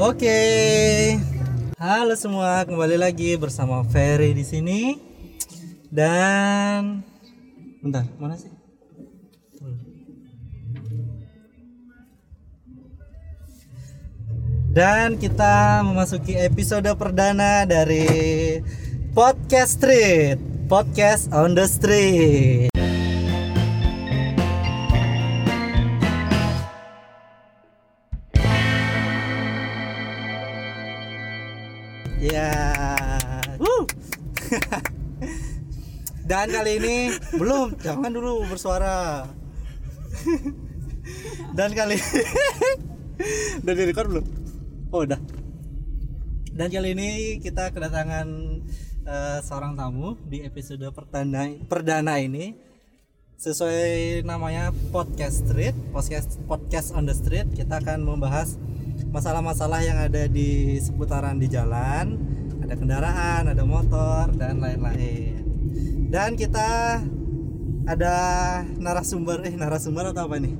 Oke. Halo semua, kembali lagi bersama Ferry di sini. Dan bentar, mana sih? Dan kita memasuki episode perdana dari Podcast Street, Podcast on the Street. Ya. Wuh. Dan kali ini belum, jangan dulu bersuara. Dan kali udah direkod belum? Oh udah. Dan kali ini kita kedatangan eh, seorang tamu di episode perdana perdana ini sesuai namanya podcast street podcast podcast on the street kita akan membahas masalah-masalah yang ada di seputaran di jalan ada kendaraan ada motor dan lain-lain. Dan kita ada narasumber eh narasumber atau apa nih?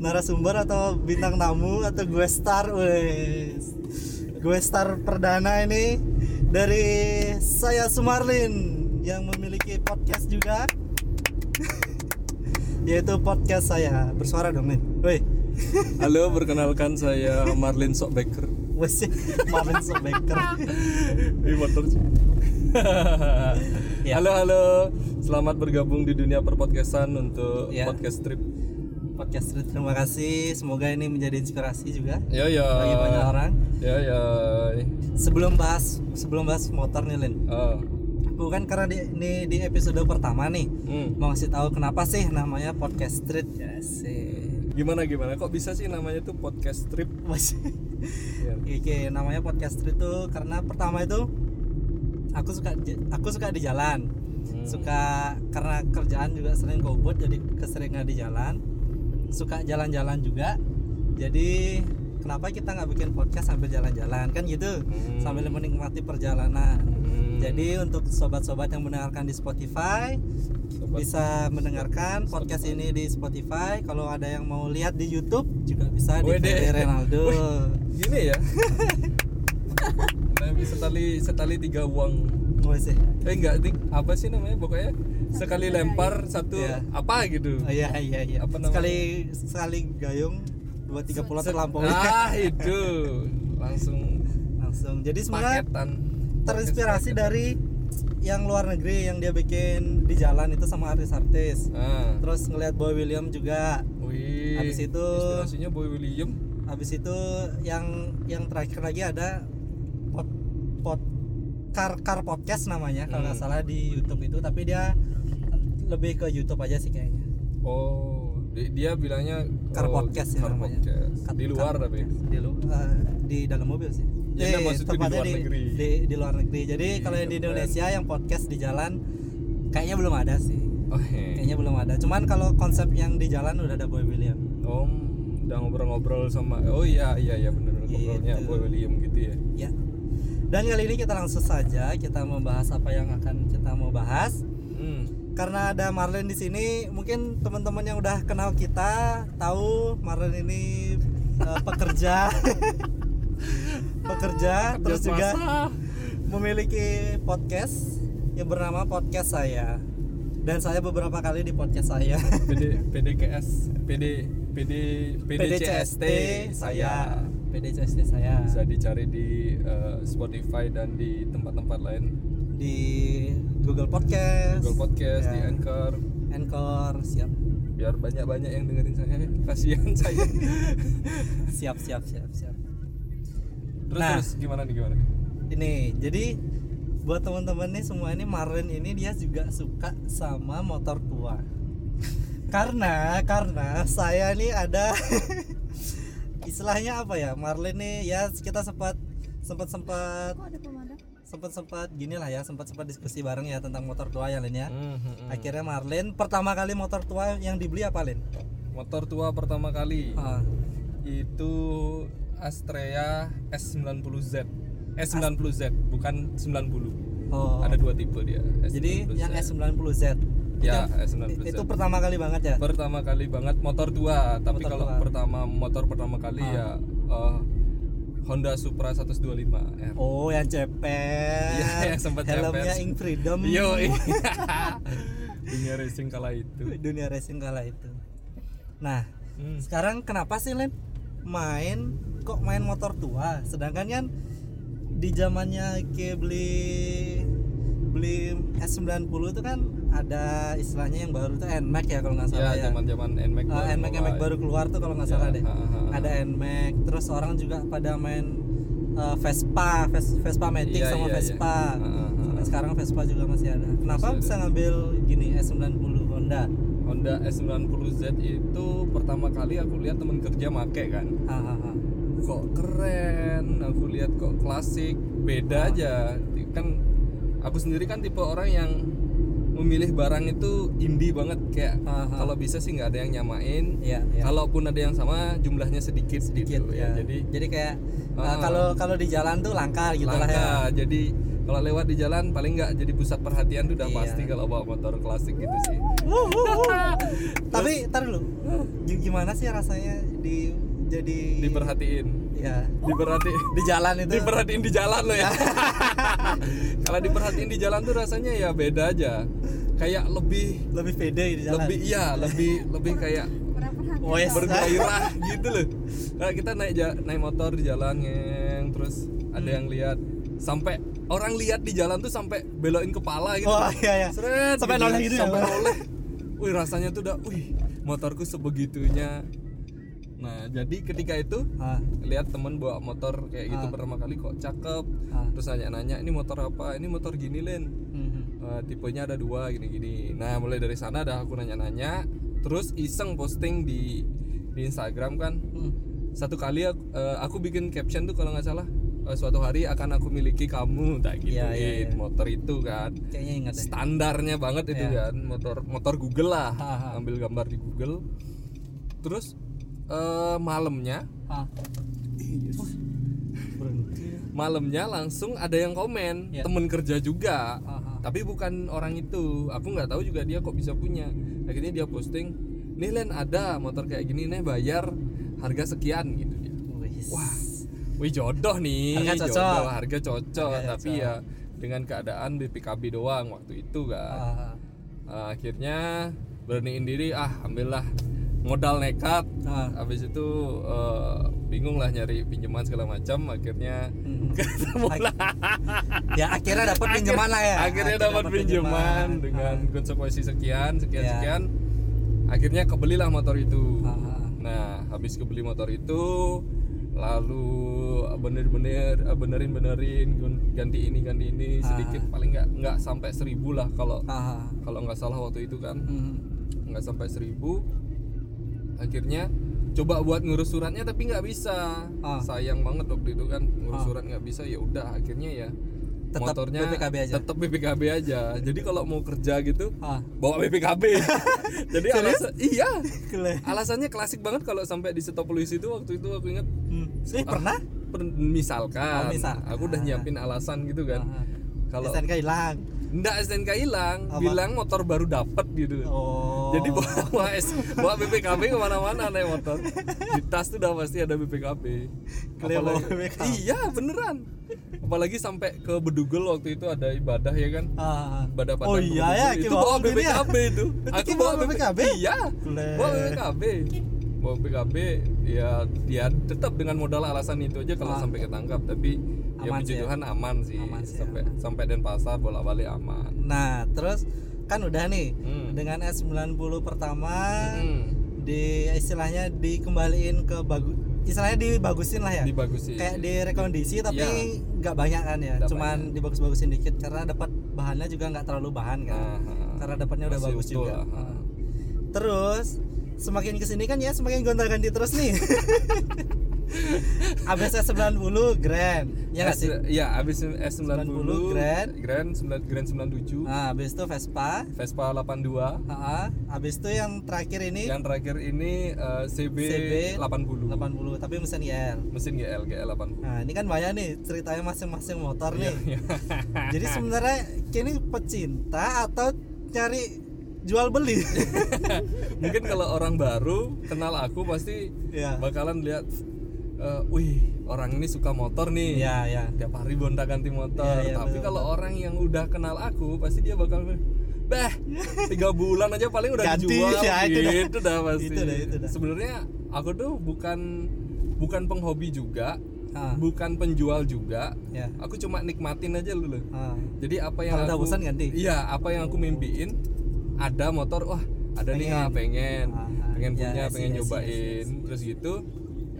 Narasumber atau bintang tamu atau gue star wes. Gue star perdana ini dari saya Sumarlin yang memiliki podcast juga. Yaitu podcast saya. Bersuara dong nih woi Halo, perkenalkan saya Marlin Sokbeker. wes sih Marlin Sobeker Di motor sih. Ya. Halo, halo. Selamat bergabung di dunia perpodcastan untuk Ya. podcast trip. podcast Street terima kasih semoga ini menjadi inspirasi juga Ya ya. bagi banyak orang Ya ya. sebelum bahas sebelum bahas motor nih Lin Ah. aku kan karena di, ini di episode pertama nih Hmm. mau ngasih tahu kenapa sih namanya podcast street ya sih Gimana gimana? Kok bisa sih namanya tuh podcast trip? Mas- Ya. Oke, namanya podcast street tuh karena pertama itu aku suka aku suka di jalan. Hmm. Suka karena kerjaan juga sering gobot jadi keseringan di jalan. Suka jalan-jalan juga. Jadi kenapa kita nggak bikin podcast sambil jalan-jalan kan gitu Hmm. sambil menikmati perjalanan. Hmm. Jadi untuk sobat-sobat yang mendengarkan di Spotify Sobat. bisa mendengarkan podcast ini di Spotify. Kalau ada yang mau lihat di YouTube juga bisa di Wede. Ferry Renaldo. Gini ya. Nah, setali setali tiga uang. Oh, sih. Eh enggak, Dik. apa sih namanya pokoknya sekali lempar satu Iya. apa gitu. Oh, iya iya iya. Apa namanya? sekali sekali gayung dua tiga pulau terlampaui Ah, itu. Langsung langsung. Jadi sebenarnya paketan. terinspirasi dari yang luar negeri yang dia bikin di jalan itu sama artis-artis. Ah. Terus ngelihat Boy William juga. Wih. Habis itu- inspirasinya Boy William. Habis itu yang yang terakhir lagi ada pot pot car car podcast namanya kalau nggak Hmm. salah di YouTube itu tapi dia lebih ke YouTube aja sih kayaknya. Oh, dia bilangnya Car oh, podcast ya car namanya. podcast. Car- Di luar car tapi. Di lu eh, di dalam mobil sih. Ya, enggak, maksudnya di luar negeri. Di, di luar negeri. Jadi Iya, kalau yang di. Indonesia yang podcast di jalan kayaknya belum ada sih. Oh, he. Kayaknya belum ada. Cuman kalau konsep yang di jalan udah ada Boy William. Om udah ngobrol-ngobrol sama Oh iya iya iya bener Gitu. ngobrolnya Boy William gitu ya. Ya. Dan kali ini kita langsung saja kita membahas apa yang akan kita mau bahas. Karena ada Marlin di sini, mungkin teman-teman yang udah kenal kita tahu Marlin ini eh, pekerja, pekerja, terus Kerja juga masa. memiliki podcast yang bernama podcast saya. Dan saya beberapa kali di podcast saya. PD PDKS PD PD PDCST saya PDCST saya bisa dicari di eh, Spotify dan di tempat-tempat lain di Google Podcast, Google Podcast di Ya. Anchor Anchor, siap, biar banyak-banyak yang dengerin saya kasihan saya siap, siap, siap, siap. terus Nah. terus gimana nih gimana Ini, jadi buat teman-teman nih semua ini Marlin ini dia juga suka sama motor tua. karena karena saya nih ada istilahnya apa ya Marlin nih ya kita sempat sempat sempat Kok ada pemadam? sempat sempat gini lah ya sempat sempat diskusi bareng ya tentang motor tua ya Lin ya. Hmm, hmm. Akhirnya Marlin pertama kali motor tua yang dibeli apa Lin? motor tua pertama kali Ah, itu Astrea S90Z S90Z bukan 90 oh. ada dua tipe dia Jadi S90Z. yang S90Z. ya Itu- S90Z Itu pertama kali banget ya? pertama kali banget motor tua tapi Motor kalau tua. pertama motor pertama kali Ah. ya eh, Honda Supra 125 R. Oh, yang cepet. Iya, yang sempat Helmnya cepet. Ing Freedom. Yo, dunia racing kala itu. Dunia racing kala itu. Nah, Hmm. sekarang kenapa sih Len main kok main motor tua sedangkan kan di zamannya kayak beli beli S90 itu kan ada istilahnya yang baru tuh NMAX ya kalau nggak salah Ya, ya. zaman-zaman NMAX Uh, baru NMAX NMAX baru keluar tuh kalau nggak Ya, salah deh. ha, ha, ha. Ada NMAX, terus orang juga pada main uh, Vespa, Ves- Vespa Matic Iya, sama iya. Vespa. Ha, ha, ha. Sampai sekarang Vespa juga masih ada. Kenapa Masih ada. bisa ngambil gini S90 Honda? Honda S90Z itu pertama kali aku lihat temen kerja make kan. Hahaha. Kok keren, aku lihat kok klasik, beda aja. Kan aku sendiri kan tipe orang yang memilih barang itu indie banget kayak kalau bisa sih nggak ada yang nyamain. Iya, iya. Kalaupun ada yang sama jumlahnya sedikit Sedikit gitu ya. ya. Jadi jadi kayak uh, Ah. kalau kalau di jalan tuh langka gitu lah ya. langka. Jadi kalau lewat di jalan paling nggak jadi pusat perhatian tuh udah Iya. pasti kalau bawa motor klasik gitu sih. Tapi tar dulu. Gimana sih rasanya di jadi Diperhatiin. ya Diperhati di jalan itu diperhatiin di jalan lo ya. kalau diperhatiin di jalan tuh rasanya ya beda aja. Kayak lebih lebih pede di jalan. lebih iya, lebih lebih kayak Oh, yes. bergairah gitu loh. Nah, kita naik ja- naik motor di jalan ngeng terus ada yang lihat sampai orang lihat di jalan tuh sampai belokin kepala gitu. Oh, iya, iya. Seret, Sampai noleh gitu ya, sampai Pak? noleh. Wih, rasanya tuh udah wih, motorku sebegitunya. Nah, jadi ketika itu Ah, lihat temen bawa motor kayak gitu Ah. pertama kali kok cakep. ah. Terus nanya-nanya, "Ini motor apa? Ini motor gini, Len." Eh, tipenya ada dua gini-gini. Nah mulai dari sana dah aku nanya-nanya, terus iseng posting di di Instagram kan. Hmm. Satu kali aku, eh, aku bikin caption tuh kalau nggak salah, eh, suatu hari akan aku miliki kamu, tak gitu Iya, iya, iya. motor itu kan. Kayaknya ingat deh. Standarnya banget itu Iya. kan, motor motor Google lah, Ha, ha. ambil gambar di Google. Terus eh, malamnya. Malamnya langsung ada yang komen, Iya. temen kerja juga. Ah, ah. tapi bukan orang itu aku nggak tahu juga dia kok bisa punya akhirnya dia posting nih Len ada motor kayak gini nih bayar harga sekian gitu dia wah wih jodoh nih Harga cocok. jodoh harga cocok Harga tapi cocok. ya dengan keadaan BPKB doang waktu itu kan Ah, akhirnya beraniin diri ah ambillah modal nekat ah. habis itu eh, bingung lah nyari pinjaman segala macam akhirnya ketemu lah ya akhirnya dapat pinjaman lah ya akhirnya dapat pinjaman dengan Ah. konsekuensi sekian sekian Ya. sekian akhirnya kebelilah motor itu Ah, ah. nah habis kebeli motor itu lalu bener-bener eh, benerin benerin ganti ini ganti ini Ah. sedikit paling nggak nggak sampai seribu lah kalau Ah, ah. kalau nggak salah waktu itu kan Mhm. nggak sampai seribu akhirnya coba buat ngurus suratnya tapi nggak bisa Ah. sayang banget waktu itu kan ngurus Ah. surat nggak bisa ya udah akhirnya ya Tetap motornya BPKB aja? tetap BPKB aja jadi kalau mau kerja gitu Ah. bawa BPKB jadi alasan iya alasannya klasik banget kalau sampai di stop polisi itu waktu itu aku ingat Hmm. Eh, pernah? per- misalkan, Oh, misalkan. aku udah nyiapin alasan gitu kan Ah, ah. kalau hilang. Ndak STNK hilang Apa? bilang motor baru dapet gitu Oh. jadi bawa bawa, S, bawa BPKB ke mana-mana naik motor di tas tuh udah pasti ada BPKB bawa BPKB? iya beneran apalagi sampai ke Bedugel waktu itu ada ibadah ya kan Ah. ibadah Oh Padang iya Bedugel. ya, itu bawa ya? BPKB itu Ki bawa BPKB? iya bawa BPKB bawa BPKB ya dia tetap dengan modal alasan itu aja kalau Ah. sampai ketangkap tapi ya Aman puji ya? Tuhan aman sih, Aman sih, sampai aman. sampai Denpasar bolak-balik aman Nah, terus kan udah nih Hmm. dengan S90 pertama Hmm. di istilahnya dikembaliin ke bagus istilahnya dibagusin lah ya. dibagusin Kayak direkondisi tapi Iya. nggak banyak kan ya. Nggak Cuman banyak. dibagus-bagusin dikit karena dapat bahannya juga nggak terlalu bahan kan. Ah, ah. Karena dapatnya udah bagus juga. lah, ah. Ah. Terus semakin ke sini kan ya semakin gonta-ganti terus nih. ABS 90 Grand. Ya nggak sih? Ya habis S90 90 Grand. Grand 9 Grand 97 Nah, habis itu Vespa. Vespa 82 Ah, habis itu yang terakhir ini yang terakhir ini eh, CB, CB 80 80 tapi mesin IL. mesin GL GL 80 Nah, ini kan banyak nih ceritanya masing-masing motor nih. Iya. Jadi sebenarnya kini pecinta atau cari jual beli? mungkin kalau orang baru kenal aku pasti Iya. bakalan lihat eh, wih orang ini suka motor nih Iya, ya. tiap hari bonda ganti motor Iya, iya, tapi kalau orang yang udah kenal aku pasti dia bakal Bah, tiga bulan aja paling udah Ganti, dijual ya, itu dah. gitu dah pasti. Itu dah, itu dah. Sebenarnya aku tuh bukan bukan penghobi juga, Ah. bukan penjual juga. Ya. Aku cuma nikmatin aja dulu. Ah. Jadi apa yang Kalau udah aku bosan ganti? Iya, apa yang aku mimpiin ada motor, wah ada nih Pengen. ah, pengen, Ah, pengen ya, punya, see, pengen see, nyobain, I see, I see. terus gitu.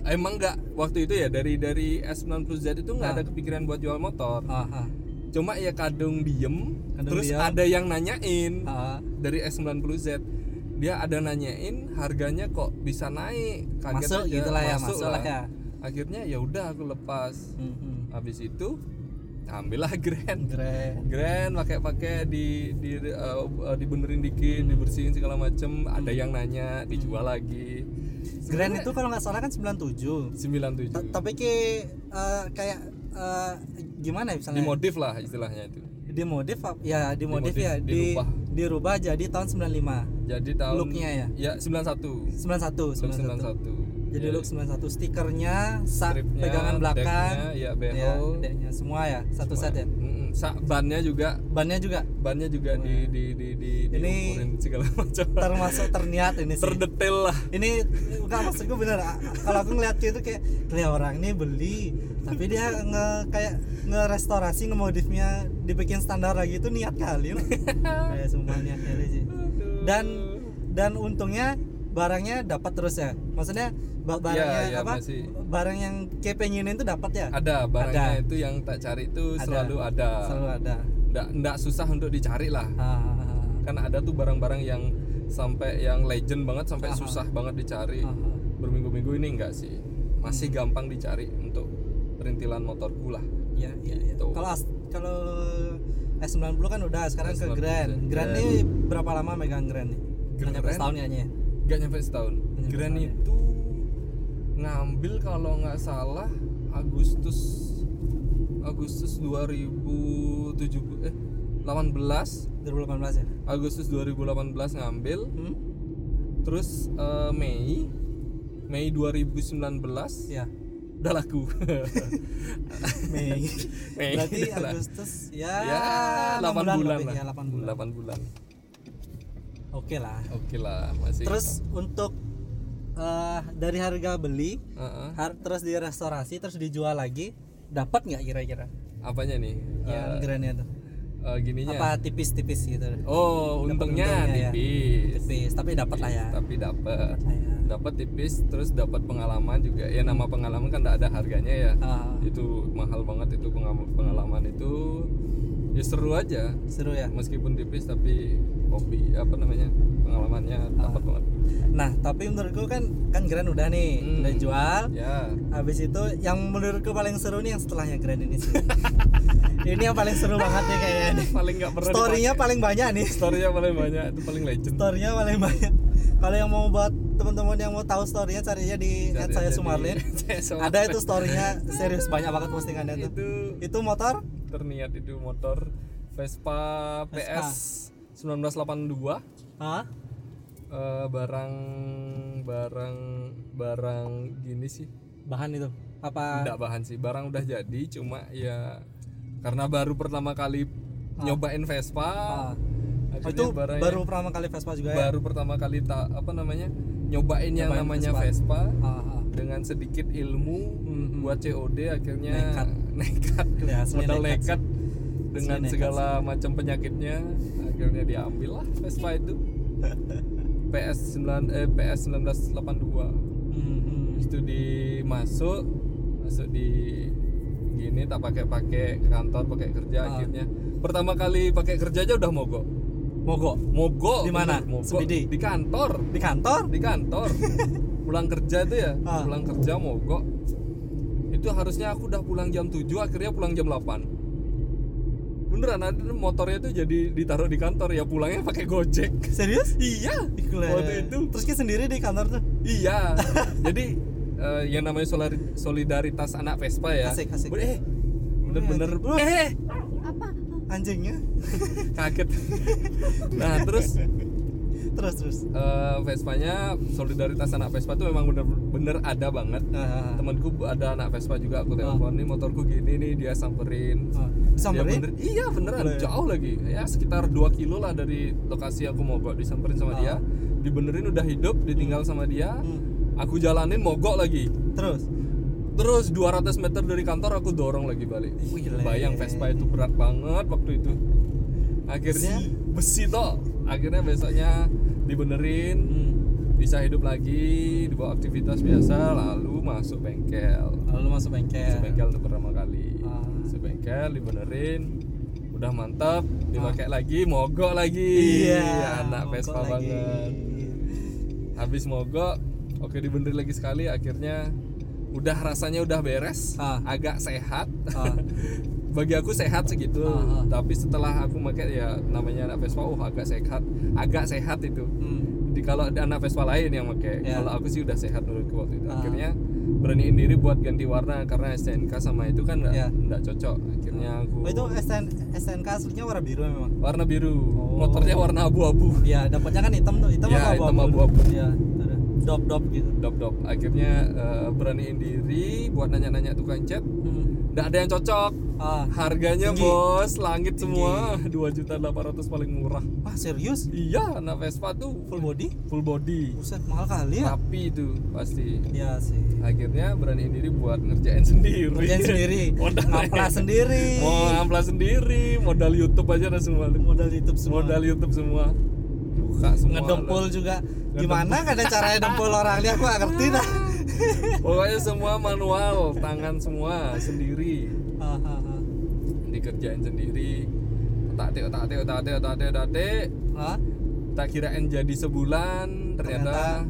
Emang nggak waktu itu ya dari dari S90Z itu nggak Ah. ada kepikiran buat jual motor. Ah, ah. Cuma ya kadung diem, Kadung terus diem. ada yang nanyain Ah. dari S90Z. Dia ada nanyain harganya kok bisa naik. Kaget Masuk aja, gitu lah ya, masuk lah ya. Akhirnya ya udah aku lepas. Hmm, hmm. Habis itu ambillah Grand. Keren. Grand pakai-pakai di di uh, uh, dibenerin dikit, dibersihin segala macem. Ada yang nanya, dijual lagi. Grand itu kalau nggak salah kan 97. 97. Ta- Tapi ke eh, kayak eh, gimana ya misalnya? Dimodif lah istilahnya itu. dimodif ya dimodif, Dimodif, ya di dirubah. dirubah jadi tahun 95 Jadi tahun Looknya ya? Ya 91. 91 Look 91 91. Jadi Ya, look 91 stikernya sak stripnya, pegangan belakang. ya ya, behel, decknya semua ya satu semua. set ya? Mm-mm. Sa- bannya juga. Bannya juga? Bannya juga di di di di Ini diukurin segala macam. termasuk terniat ini sih. Terdetail lah. Ini bukan maksudku bener. Kalau aku ngeliat itu kayak kayak orang ini beli. Tapi dia nge kayak ngerestorasi ngemodifnya dibikin standar lagi itu niat kali loh. kayak semua niat kali sih. Dan dan untungnya barangnya dapat terus ya maksudnya ba- barangnya ya, apa masih. barang yang kayak pengenin itu dapat ya ada barangnya Ada. itu yang tak cari itu Ada. selalu ada selalu ada nggak nggak susah untuk dicari lah Ah, kan ada tuh barang-barang yang sampai yang legend banget sampai Aha. susah banget dicari ah, ah. berminggu-minggu ini enggak sih masih Hmm. gampang dicari untuk perintilan motorku lah ya ya, ya. Kalau kalau S90 kan udah sekarang ke S90, Grand Grand Grand. ini berapa lama megang Grand nih Grand? setahun kayaknya ya Gak nyampe setahun. nyampe Grand setahun ya. itu ngambil kalau nggak salah Agustus Agustus 2007 eh 18 2018 ya? Agustus 2018 ngambil. Hmm? terus eh, Mei Mei 2019 ya. Udah laku. Mei. Mei, berarti. Agustus ya, ya 6 8 bulan, lebih, lah. ya 8 bulan. 8 bulan oke lah. Oke lah masih terus untuk eh, dari harga beli Heeh. har- terus di restorasi terus dijual lagi dapat nggak kira-kira? Apanya nih? Yang Eh, Grandnya tuh. eh, gininya? Apa tipis-tipis gitu? Oh Dapat untungnya untungnya ya. tipis. Tipis tapi dapat lah ya. Tapi dapat. Lah ya. dapat tipis terus dapat pengalaman juga. Ya nama pengalaman kan tidak ada harganya ya. Ah, itu mahal banget itu pengalaman itu. Ya seru aja. Seru ya. Meskipun tipis tapi hobi apa namanya pengalamannya dapat banget. Nah tapi menurutku kan kan Grand udah nih Hmm. udah jual. ya. Habis itu yang menurutku paling seru nih yang setelahnya Grand ini sih. Ini yang paling seru banget nih kayaknya nih. Paling nggak pernah storynya paling banyak nih. Storynya paling banyak itu paling legend. Storynya paling banyak. Kalau yang mau buat teman-teman yang mau tahu storynya carinya di Cari saya Sumarlin. ada itu storynya serius banyak banget postingannya tuh. Itu itu motor? terniat itu motor Vespa, Vespa. PS 1982 Hah? Eh, barang barang barang gini sih bahan itu apa Enggak bahan sih, barang udah jadi cuma ya karena baru pertama kali nyobain Vespa. Ah. Oh, itu barangnya- baru pertama kali Vespa juga ya baru pertama kali tak apa namanya? nyobain yang Nyobain namanya Vespa. Vespa, Ah, ah. dengan sedikit ilmu Mhm. buat COD akhirnya Nekat. nekat, Ya, asli modal nekat nekat dengan segala macam penyakitnya akhirnya diambil lah Vespa itu. PS 9 eh PS 1982 Mhm. itu dimasuk masuk di gini tak pakai pakai ke kantor pakai kerja Ah. akhirnya. Pertama kali pakai kerja aja udah mogok. Mogok? Mogok Di mana? mogok. Di kantor. Di kantor? Di kantor. Pulang kerja itu ya? Ah. pulang kerja mogok. Itu harusnya aku udah pulang jam 7 akhirnya pulang jam 8 beneran ada motornya tuh jadi ditaruh di kantor ya pulangnya pakai gojek serius iya Gila. waktu itu terus kita sendiri di kantor tuh Iya. Jadi eh, yang namanya solari- solidaritas anak Vespa ya. Asik, asik. Eh, bener-bener Wah. eh anjingnya kaget. Nah, terus terus terus. Eh, Vespanya solidaritas anak Vespa tuh memang bener-bener ada banget. Ah, temanku ada anak Vespa juga aku telepon nih motorku gini nih dia samperin. Dia Samperin? bener- iya beneran Boleh. jauh lagi. Ya sekitar 2 kilo lah dari lokasi aku mogok disamperin sama dia. Dibenerin udah hidup ditinggal sama dia. Hmm. aku jalanin mogok lagi. Terus? Terus 200 meter dari kantor aku dorong lagi balik. Gile. bayang Vespa itu berat banget waktu itu. Akhirnya besi toh akhirnya besoknya dibenerin Hmm. bisa hidup lagi dibawa aktivitas biasa lalu masuk bengkel lalu masuk bengkel masuk bengkel untuk pertama kali Ah. masuk bengkel dibenerin udah mantap dipakai lagi mogok lagi iya anak Vespa lagi. banget habis mogok oke dibenerin lagi sekali akhirnya udah rasanya udah beres Ah. agak sehat Ah. bagi aku sehat segitu Ah, ah. tapi setelah aku pakai ya namanya anak Vespa oh agak sehat agak sehat itu Hmm. di kalau ada anak Vespa lain yang pakai Ya. kalau aku sih udah sehat menurutku waktu itu Ah. akhirnya beraniin diri buat ganti warna karena STNK sama itu kan nggak Ya. nggak cocok akhirnya aku Oh, itu SN, SNK aslinya warna biru memang warna biru Oh. motornya warna abu-abu Iya, dapatnya kan hitam tuh. Hitam apa hitam abu-abu. Iya, ada. Dop-dop gitu. dop dop akhirnya eh, beraniin diri buat nanya-nanya tukang cat Hmm. Nggak ada yang cocok Ah, harganya Tinggi. bos langit semua dua juta delapan ratus paling murah wah serius? iya anak Vespa tuh Full body? full body Buset, mahal kali ya? rapi itu pasti Iya sih. akhirnya beraniin diri buat ngerjain sendiri Kerjain sendiri, modal ngamplas sendiri. mau ngamplas sendiri modal YouTube aja ada semua Modal YouTube semua. modal YouTube semua buka semua ngedempul juga. Gimana kan caranya dempul orang aku gak ngerti dah. pokoknya semua manual tangan semua sendiri dikerjain sendiri otak atik otak atik otak atik otak atik otak atik Hah? tak kirain jadi sebulan ternyata, Ternyata-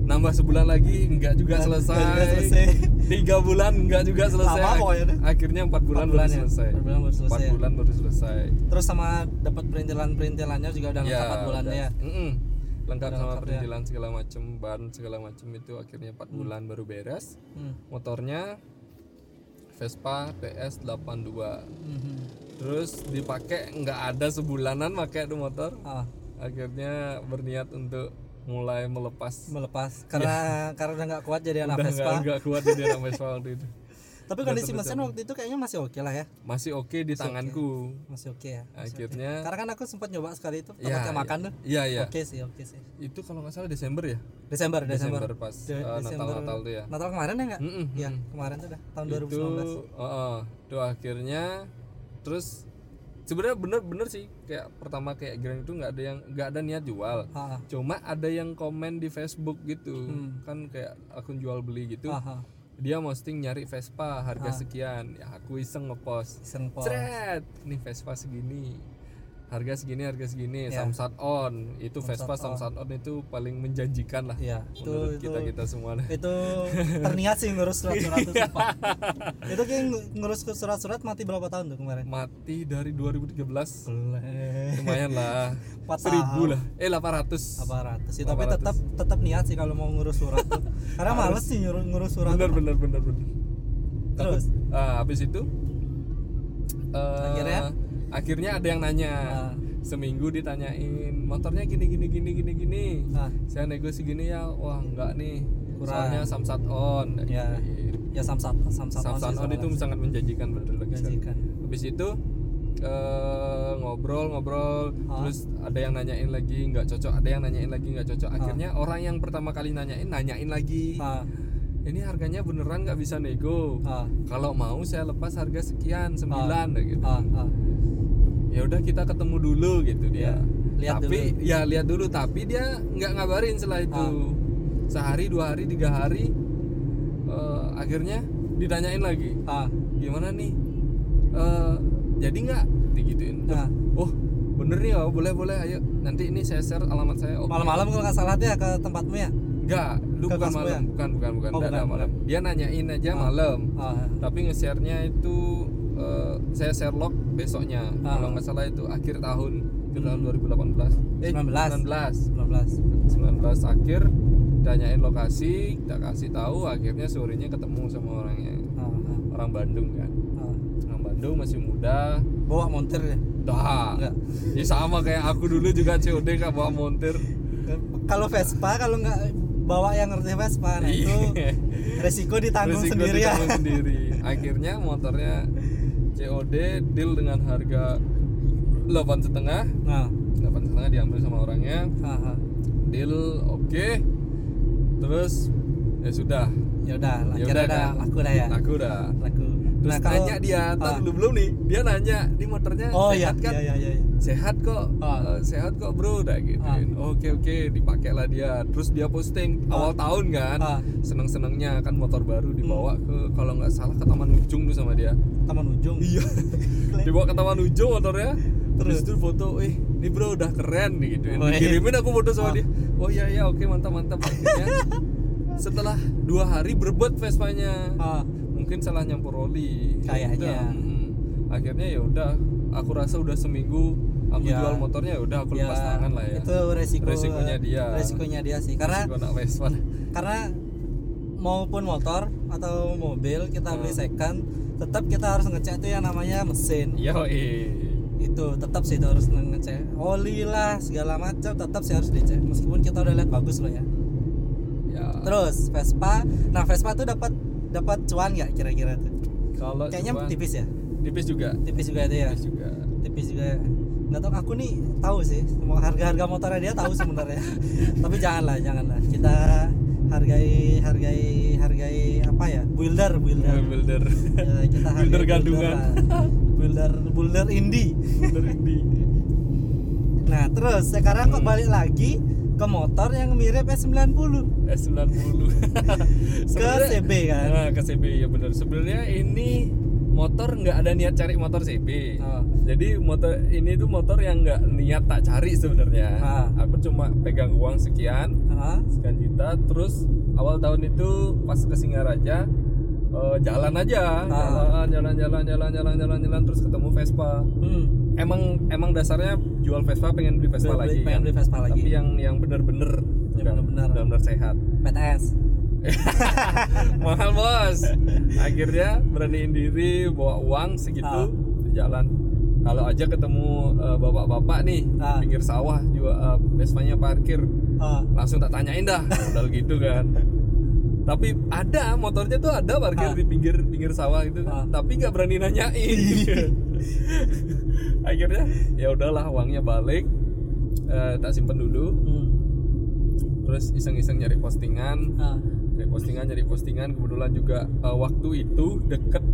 nambah sebulan lagi enggak juga selesai, nggak juga selesai. tiga bulan enggak juga selesai Lama pokoknya deh. akhirnya empat bulan, bulan baru ya? selesai Empat bulan baru selesai Empat ya? bulan baru selesai Terus sama dapat perintilan-perintilannya juga udah Ya, 4 bulannya ya. Lengkap sama lengkap ya. segala macem ban segala macem itu akhirnya empat bulan baru beres Hmm. motornya Vespa PS 82 Mhm. terus dipakai nggak ada sebulanan pakai tuh motor Ah, akhirnya berniat untuk mulai melepas melepas karena karena udah nggak kuat jadi anak Vespa. nggak kuat jadi anak Vespa waktu itu Tapi kondisi mesin waktu itu kayaknya masih oke lah ya. masih oke di tanganku Masih oke ya. masih akhirnya Karena kan aku sempat nyoba sekali itu Ya, tempatnya makan tuh. iya iya Oke sih, oke sih. itu kalau nggak salah Desember ya Desember, Desember. Desember pas De- uh, Desember. Natal Natal tuh ya Natal kemarin ya enggak? Mm-mm, Iya, mm-mm. kemarin tuh dah tahun itu 2019. oh, oh, tuh akhirnya terus sebenarnya bener-bener sih kayak pertama kayak Grand itu nggak ada yang nggak ada niat jual Ah, cuma ada yang komen di Facebook gitu Hmm. kan kayak akun jual beli gitu ah. Dia posting nyari Vespa harga sekian. Ya aku iseng ngepost. Iseng pos. Cret, nih Vespa segini harga segini harga segini Ya. Samsat on itu Vespa Samsat on. Samsat on itu paling menjanjikan lah itu menurut itu kita kita semua itu terniat sih ngurus surat-surat itu itu kayak ng- ngurus surat-surat mati berapa tahun tuh kemarin? mati dari 2013 Boleh. lumayan lah seribu lah eh 800 apa ratus sih tapi 800. tetap tetap niat sih kalau mau ngurus surat tuh karena males sih ngurus, ngurus surat bener bener bener bener Terus? Ah, habis itu eh, Akhirnya? Akhirnya ada yang nanya Ah. seminggu ditanyain motornya gini gini gini gini gini Ah. saya nego segini ya wah enggak nih Kurang. soalnya samsat on ya ya samsat samsat samsat on itu sangat menjanjikan sekali. menjanjikan habis itu eh, ngobrol ngobrol Ah. terus ada yang nanyain lagi nggak cocok ada yang nanyain lagi nggak Ah. cocok akhirnya orang yang pertama kali nanyain nanyain lagi ah ini harganya beneran nggak bisa nego. Ah. Kalau mau saya lepas harga sekian sembilan gitu. Ah, ah. ya udah kita ketemu dulu gitu dia. Ya, lihat tapi dulu. ya lihat dulu tapi dia nggak ngabarin setelah itu. Ah. sehari dua hari tiga hari eh, akhirnya ditanyain lagi. Ah. Gimana nih? Eh, jadi nggak? Digituin. Nah. oh bener nih oh boleh boleh ayo. Nanti ini saya share alamat saya. Oke. malam-malam kalau nggak salah dia ke tempatmu ya Enggak, lu Ke bukan malam, ya? bukan bukan bukan, Oh, ada bukan, malam. Dia nanyain aja malam. ah Tapi nge-share-nya itu eh, saya share log besoknya. Ah. Kalau nggak salah itu akhir tahun, akhir tahun 2018. Eh, 19. 19. 19 19 akhir tanyain lokasi, kita kasih tahu akhirnya sorenya ketemu sama orangnya. ah, ah, Orang Bandung kan. ah. Orang Bandung masih muda. bawa montir ya Dah. Ya sama kayak aku dulu juga COD kak bawa montir. kalau Vespa kalau nggak bawa yang ngerti Vespa nah itu resiko ditanggung Resiko sendiri ya sendiri. Akhirnya motornya COD deal dengan harga delapan setengah, nah delapan setengah diambil sama orangnya. aha. Deal oke. Terus ya sudah, ya udah Ya udah udah kan. laku dah ya laku dah. laku Terus Nah, nanya dia, tar Ah. belum nih, dia nanya di motornya oh iya sehat kan? iya iya iya Sehat kok, Ah. eh, sehat kok bro, udah gitu. Oke oke, dipakailah dia. Terus dia posting Ah. awal tahun kan, Ah. seneng senengnya kan motor baru dibawa Hmm. ke kalau nggak salah ke Taman Ujung tuh sama dia. taman ujung Iya, dibawa ke Taman Ujung motornya. Terus itu foto, eh ini bro udah keren nih gitu. Oh, iya. Dikirimin aku foto sama Ah. dia. Oh iya iya oke mantap mantap. Akhirnya setelah dua hari berbet Vespanya Ah, mungkin salah nyampur oli. Kayaknya. Udah, mm. akhirnya ya udah aku rasa udah seminggu aku Ya. jual motornya ya udah aku ya, lepas tangan lah ya. Itu resiko Resikonya dia. resikonya dia sih. Karena Resiko anak Vespa karena maupun motor atau mobil kita beli Hmm. second tetap kita harus ngecek tuh yang namanya mesin. Iya eh itu tetap sih itu harus ngecek. Oli lah segala macam tetap sih harus dicek. Meskipun kita udah lihat bagus loh ya. Ya. Terus Vespa. Nah Vespa tuh dapat dapat cuan nggak kira-kira tuh? Kalau kayaknya cuman- tipis ya? tipis juga. Tipis juga itu ya? Tipis juga. Tipis juga ya. nggak tahu aku nih tahu sih. Mau harga-harga motornya dia tahu sebenarnya. Tapi janganlah janganlah. Kita hargai hargai hargai apa ya? Builder builder. Builder Ya, kita hargai Builder gadungan. builder builder indie. Builder ini nah terus sekarang kok Hmm. balik lagi ke motor yang mirip S90 S90 ke CB kan nah, ke CB ya benar sebenarnya ini motor nggak ada niat cari motor CB Oh. jadi motor ini tuh motor yang nggak niat tak cari sebenarnya Ah. aku cuma pegang uang sekian Hah? sekian juta terus awal tahun itu pas ke Singaraja eh, jalan aja Ah. jalan jalan jalan jalan jalan jalan jalan terus ketemu Vespa hmm. Emang emang dasarnya jual Vespa pengen beli Vespa Beli- lagi pengen kan? beli Vespa lagi. tapi yang yang bener-bener Yang bukan, bener-bener. bener-bener sehat PTS mahal bos akhirnya beraniin diri bawa uang segitu Ah. di jalan kalau aja ketemu eh, bapak-bapak nih Ah. pinggir sawah juga eh, Vespanya parkir Ah. langsung tak tanyain dah modal gitu kan tapi ada motornya tuh ada parkir Ah. di pinggir pinggir sawah gitu Ah. kan tapi nggak berani nanyain akhirnya ya udahlah uangnya balik. Eh, tak simpen dulu. Hmm. terus iseng-iseng nyari postingan. Ah. nyari postingan nyari postingan. Kebetulan juga eh, waktu itu deket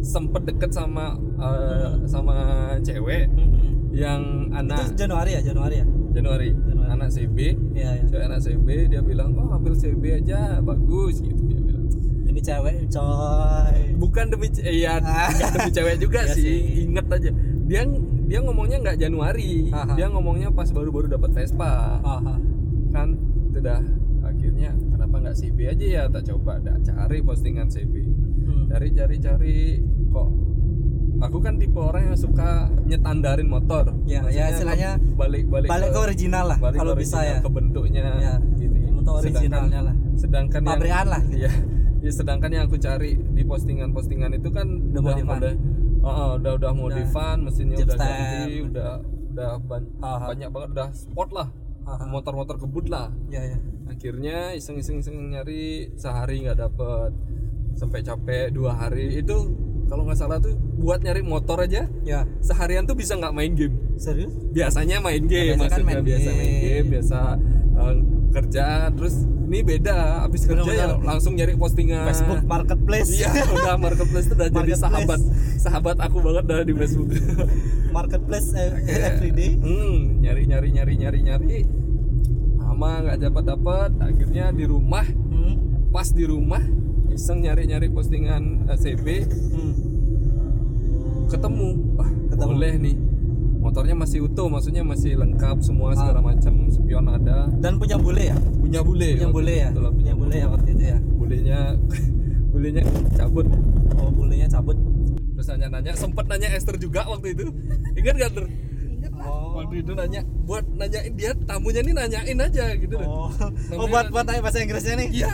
sempet deket sama eh, sama cewek Hmm. yang anak itu Januari ya? Januari ya? Januari. Januari. anak CB ya cewek anak CB dia bilang oh ambil CB aja bagus gitu dia demi cewek coy bukan demi eh, ya Ah. demi cewek juga Iya sih. sih. inget aja dia dia ngomongnya nggak Januari Aha. dia ngomongnya pas baru-baru dapat Vespa Aha. kan itu dah akhirnya kenapa nggak CB aja ya tak coba dah cari postingan CB Hmm. cari cari cari kok aku kan tipe orang yang suka nyetandarin motor Ya, ya, Maksudnya istilahnya ke- balik balik balik ke original lah balik kalau ke bisa original, ya ke bentuknya Ya, gini bentuk originalnya lah. sedangkan pabrikan lah gitu. Iya. Ya sedangkan yang aku cari di postingan-postingan itu kan Udah modifan. udah oh, oh, udah udah modifan, mesinnya udah ganti, udah udah ban- Aha. banyak banget udah sport lah. Motor-motor kebut lah. ya ya Akhirnya iseng-iseng iseng nyari sehari nggak dapet sampai capek dua hari itu kalau nggak salah tuh buat nyari motor aja ya seharian tuh bisa nggak main game serius biasanya main game biasa kan maksudnya main biasa main game. game biasa eh, kerja terus ini beda habis kerja ya Bener-bener. langsung nyari postingan. Facebook Marketplace. Iya udah marketplace itu udah jadi sahabat. Sahabat aku banget dah di Facebook. Marketplace eh, Kayak, everyday hmm, nyari nyari nyari nyari nyari. Lama nggak dapat dapat akhirnya di rumah. Hmm. pas di rumah iseng nyari nyari postingan eh, CB Hmm. ketemu. Wah Ketemu. boleh nih. Motornya masih utuh maksudnya masih lengkap semua Ah. segala macam. Spion ada. Dan punya bule ya punya bule punya bule ya itu lah, punya bule ya waktu itu ya bulenya bulenya cabut oh bulenya cabut terus nanya-nanya sempet nanya Esther juga waktu itu ingat gak Ter? Oh. waktu itu nanya buat nanyain dia tamunya nih nanyain aja gitu loh Oh, oh buat buat tanya bahasa Inggrisnya nih. Iya,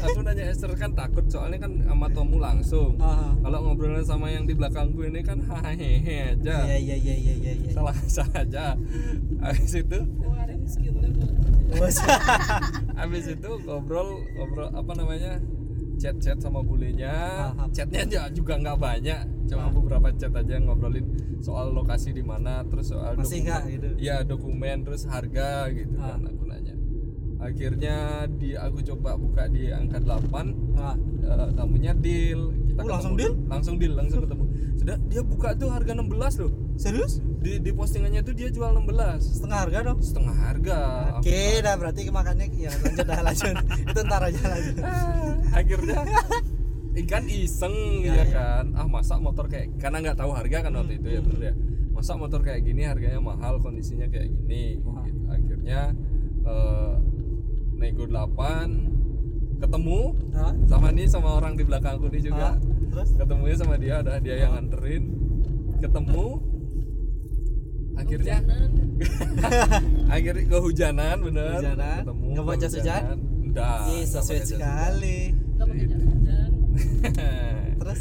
aku nanya Esther kan takut soalnya kan sama tamu langsung. Ah. Kalau ngobrolnya sama yang di belakangku ini kan hehehe aja. Iya iya iya iya iya. iya. Salah salah aja. Habis itu, Bos. habis itu ngobrol ngobrol apa namanya? chat-chat sama bulenya. Chatnya aja juga nggak banyak, cuma beberapa chat aja ngobrolin soal lokasi di mana, terus soal Masih dokumen. nggak gitu? Iya, dokumen terus harga gitu Ah. kan aku nanya. Akhirnya di aku coba buka di angka 8 Nah, Eh, tamunya deal kita Oh, langsung deal? langsung deal langsung ketemu sudah dia buka tuh harga 16 loh serius? di, di postingannya tuh dia jual 16 Setengah harga dong. setengah harga Oke, dah berarti makannya ya lanjut dah lanjut. Itu ntar aja lanjut. Ah, akhirnya ikan iseng Ya, ya, ya. kan ah masa motor kayak karena nggak tahu harga kan waktu itu ya bener ya masa motor kayak gini harganya mahal kondisinya kayak gini Wah. gitu. akhirnya eh, nego 8 ketemu Hah? sama nih sama orang di belakangku nih juga Ah, terus? ketemunya sama dia ada dia yang nganterin ketemu akhirnya akhirnya kehujanan bener Hujanan? ketemu Nggak jas hujan? enggak jas sekali. hujan. Terus?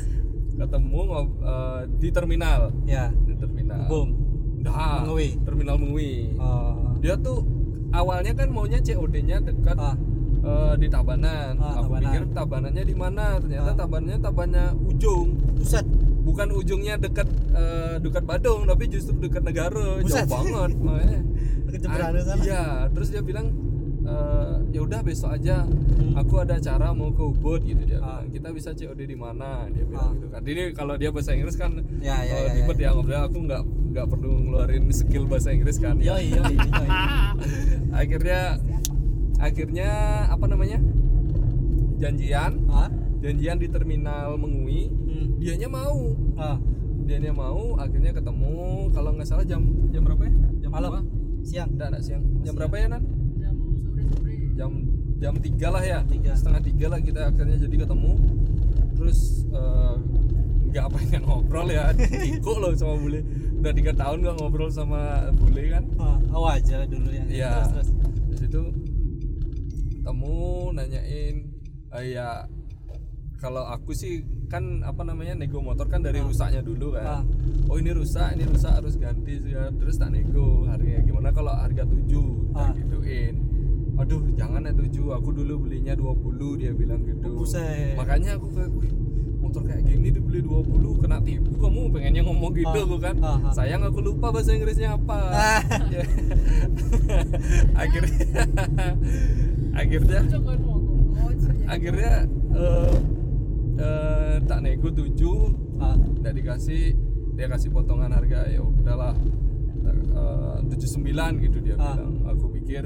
ketemu eh, di terminal Ya. di terminal Boom. Mengui. terminal Mengui Oh. dia tuh awalnya kan maunya COD-nya dekat Ah. Eh, di Tabanan. Ah, Aku Tabanan. pikir Tabanannya di mana? Ternyata Ah. Tabanannya Tabannya ujung. Buset. Bukan ujungnya dekat eh, dekat Badung, tapi justru dekat negara. Buset. Jauh banget makanya. Sana. Iya, terus dia bilang eh, ya udah besok aja Hmm. aku ada acara mau ke Ubud gitu dia Ah. bilang. Kita bisa COD di mana? Dia bilang Ah. gitu kan. Ini kalau dia bahasa Inggris kan Ya, ya, eh, ya, ribet ya. ya ngobrol aku nggak nggak perlu ngeluarin skill bahasa Inggris kan. Yo yo. akhirnya akhirnya apa namanya janjian Ah. janjian di terminal Mengui Hmm. dianya mau Ah. dianya mau akhirnya ketemu kalau nggak salah jam jam berapa ya jam Malam. Siang. Enggak, enggak siang jam Siang. berapa ya nan jam jam tiga lah ya Tiga. setengah tiga lah kita akhirnya jadi ketemu terus eh, nggak apa yang ngobrol ya Tiko loh sama bule udah tiga tahun nggak ngobrol sama bule kan Ah, oh aja dulu yang Iya. terus terus. Di situ ketemu nanyain eh, ya kalau aku sih kan apa namanya nego motor kan dari Ah. rusaknya dulu Ah. kan. Oh ini rusak, ini rusak harus ganti ya. Terus tak nego harganya gimana kalau harga 7 Ah. tak gituin. Aduh, jangan ya 7, aku dulu belinya 20 dia bilang gitu. Buset. Makanya aku kayak "Wih, motor kayak gini dibeli 20 kena tipu kamu pengennya ngomong gitu Ah. aku kan. Ah, ah. Sayang aku lupa bahasa Inggrisnya apa. Ah. Ya. akhirnya akhirnya akhirnya eh eh, tak nego 7 Ah. tidak dikasih dia kasih potongan harga ya udahlah eh, 79 gitu dia Ah. bilang aku pikir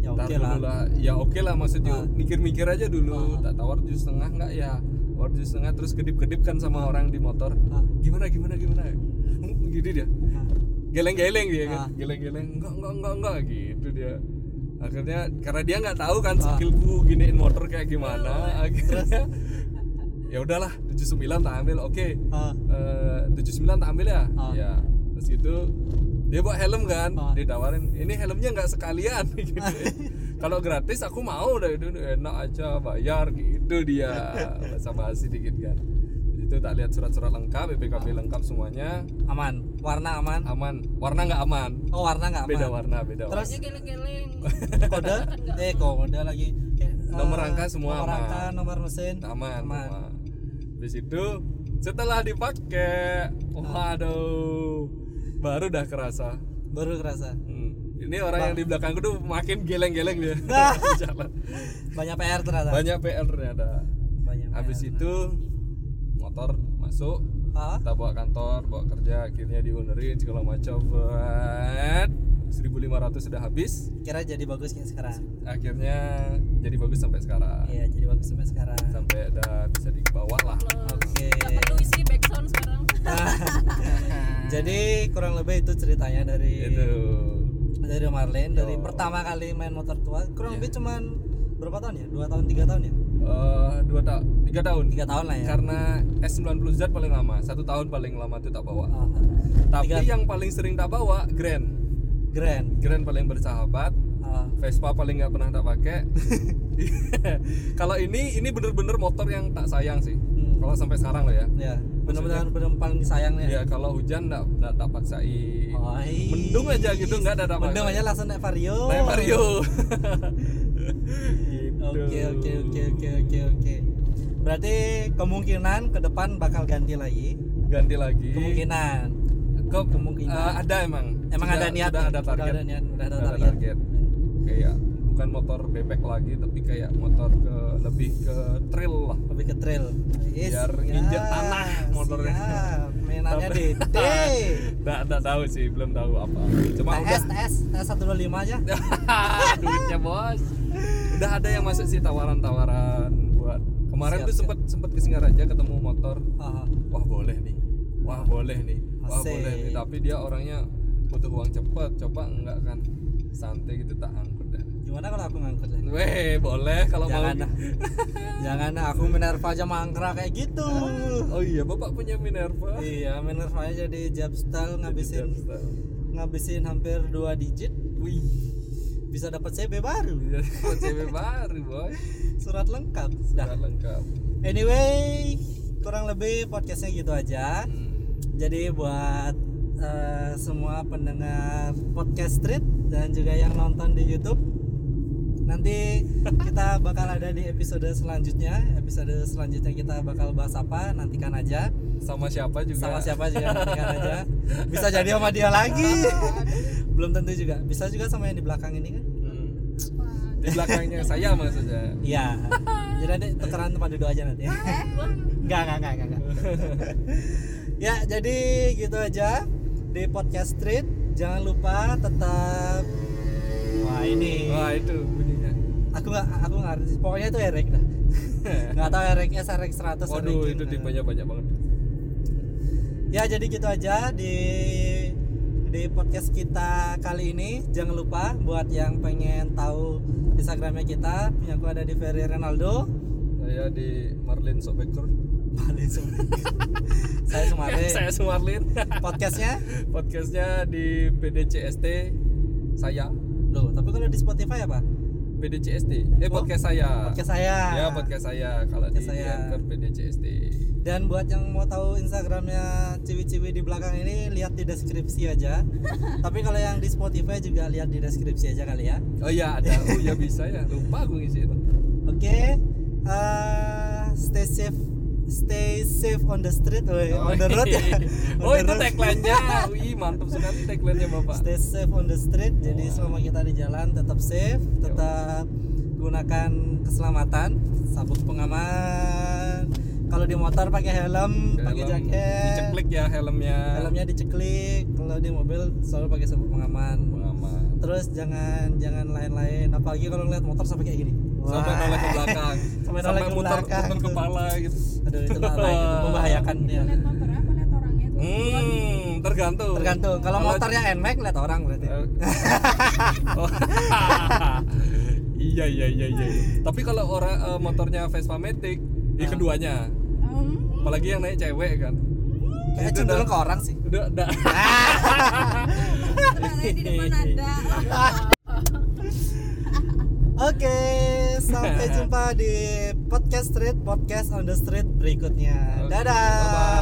Ya "Ntar oke dulu lah. ya oke lah maksudnya Ah. mikir-mikir aja dulu Ah. tak tawar tujuh setengah nggak ya tawar tujuh setengah terus kedip-kedip kan sama orang di motor Ah. gimana gimana gimana gitu dia Ah. geleng-geleng dia kan Ah. geleng-geleng enggak enggak enggak enggak gitu dia akhirnya karena dia nggak tahu kan Ah. skillku giniin motor kayak gimana Terus? akhirnya ya udahlah 79 tak ambil oke Ah. Eh, 79 tak ambil ya Ah. ya terus itu dia bawa helm kan Ah. ditawarin ini helmnya nggak sekalian gitu kalau gratis aku mau dah itu enak aja bayar gitu dia basa basi dikit kan itu tak lihat surat-surat lengkap BPKB lengkap semuanya Aman. Warna aman. aman warna nggak aman Oh warna nggak aman. beda warna beda Terus geleng-geleng kode eh kode lagi Kayak, Nomor eh, rangka semua nomor aman. rangka nomor mesin aman, aman. aman. Habis itu setelah dipakai, waduh, baru dah kerasa. baru kerasa Hmm. Ini orang yang di belakangku tuh makin geleng-geleng dia. Nah. Jalan. banyak PR ternyata Banyak PR ternyata. banyak Habis PR. itu motor masuk, ah kita bawa kantor, bawa kerja, akhirnya diunerin segala macam. Buat 1500 sudah habis, kira jadi bagus kayak sekarang akhirnya jadi bagus sampai sekarang. iya jadi bagus sampai sekarang Sampai udah bisa di bawah lah. Oke. Nggak perlu isi backsound sekarang jadi kurang lebih itu ceritanya dari Itu. dari Marlene dari Oh. pertama kali main motor tua kurang Iya. lebih cuman berapa tahun ya dua tahun tiga tahun ya Eh, dua tahun tiga tahun. Tiga tahun lah ya. Karena S90Z paling lama satu tahun paling lama tuh tak bawa. Ah, tapi tiga- yang paling sering tak bawa Grand. Grand. Grand paling bersahabat. Ah, Vespa paling nggak pernah tak pakai. Kalau ini ini bener-bener motor yang tak sayang sih. Hmm. kalau sampai sekarang lah ya. Ya benar-benar benar paling disayang ya. Ya kalau hujan nggak nggak tak paksain. Oi. mendung aja gitu nggak ada tak mendung aja langsung naik vario. Naik Gitu. Oke oke oke oke oke oke. Berarti kemungkinan ke depan bakal ganti lagi. ganti lagi Kemungkinan. Kok Kemungkinan. eh, ada emang Emang Sudah- ada niat. sudah ada target Udah ada niat, ada target. kayak bukan motor bebek lagi tapi kayak motor ke lebih ke trail lah Lebih ke trail. Yes, Biar nginjek tanah motornya. siap. Mainannya Dede. nggak tahu sih belum tahu apa cuma udah TS TS TS 125 aja. duitnya bos udah ada yang masuk sih tawaran-tawaran buat kemarin Siap, tuh siap. sempet sempet ke Singaraja ketemu motor Ah, wah boleh nih wah boleh nih wah Asik. boleh nih tapi dia orangnya butuh uang cepet coba enggak kan santai gitu tak angkut dah Gimana kalau aku ngangkut ya? weh boleh kalau mau. Jangan dah. Jangan aku Minerva aja mangkrak kayak gitu. oh iya bapak punya Minerva. Iya, Minerva aja jadi Jabstal ngabisin ngabisin hampir dua digit. Wih bisa dapat CB baru. Jadi cewek baru boy. Surat lengkap. Sudah dah. lengkap. Anyway kurang lebih podcastnya gitu aja. Hmm. jadi buat eh, semua pendengar podcast street dan juga yang nonton di YouTube nanti kita bakal ada di episode selanjutnya episode selanjutnya kita bakal bahas apa nantikan aja sama siapa juga sama siapa juga nantikan aja bisa jadi sama dia lagi belum tentu juga bisa juga sama yang di belakang ini kan Hmm. di belakangnya saya maksudnya Iya. Jadi nanti tukeran tempat duduk aja nanti. Enggak, enggak, enggak, enggak, ya, jadi gitu aja di podcast Street. Jangan lupa tetap Wah, ini. wah itu Aku nggak aku nggak ngerti. Pokoknya itu Erek dah. Nggak tahu Erek S, Erek 100, waduh Erek itu tipenya banyak banget Ya, jadi gitu aja di di podcast kita kali ini jangan lupa buat yang pengen tahu Instagramnya kita punya aku ada di Ferry Ronaldo saya di Marlin Sobeker Paling Sumarlin. saya Sumarlin. saya Sumarlin Podcastnya? podcastnya di PDCST saya Loh, tapi kalau di Spotify apa? PDCST eh Oh, podcast saya Podcast saya. ya podcast saya kalau di Podcast saya. Anchor PDCST Dan buat yang mau tahu Instagramnya ciwi-ciwi di belakang ini lihat di deskripsi aja. tapi kalau yang di Spotify juga lihat di deskripsi aja kali ya. oh iya ada oh iya bisa ya lupa aku ngisi itu Oke. eh, stay safe stay safe on the street, woy. on the road ya. Oh itu tagline-nya wih mantap sekali tagline-nya bapak Stay safe on the street. Jadi selama kita di jalan tetap safe, tetap gunakan keselamatan, sabuk pengaman. Kalau di motor pakai helm, pakai jaket. diceklik ya helmnya Helmnya diceklik. Kalau di mobil selalu pakai sabuk pengaman. pengaman Terus jangan jangan lain-lain. Apalagi kalau ngeliat motor sampai kayak gini. sampai Wah. noleh ke belakang Sampai noleh ke muter, belakang. muter kepala gitu Aduh itu nggak baik, itu membahayakan ya. Lihat motor apa lihat orangnya tuh. hmm tergantung Tergantung. Kalau motornya NMAX lihat orang berarti. Oh. iya iya iya iya tapi kalau orang eh, motornya Vespa Matic ya Ah. keduanya Hmm. apalagi yang naik cewek kan Kayak Itu cenderung ke orang sih. udah udah di depan ada. Oke, sampai jumpa di podcast street, podcast on the street berikutnya. Dadah. bye-bye.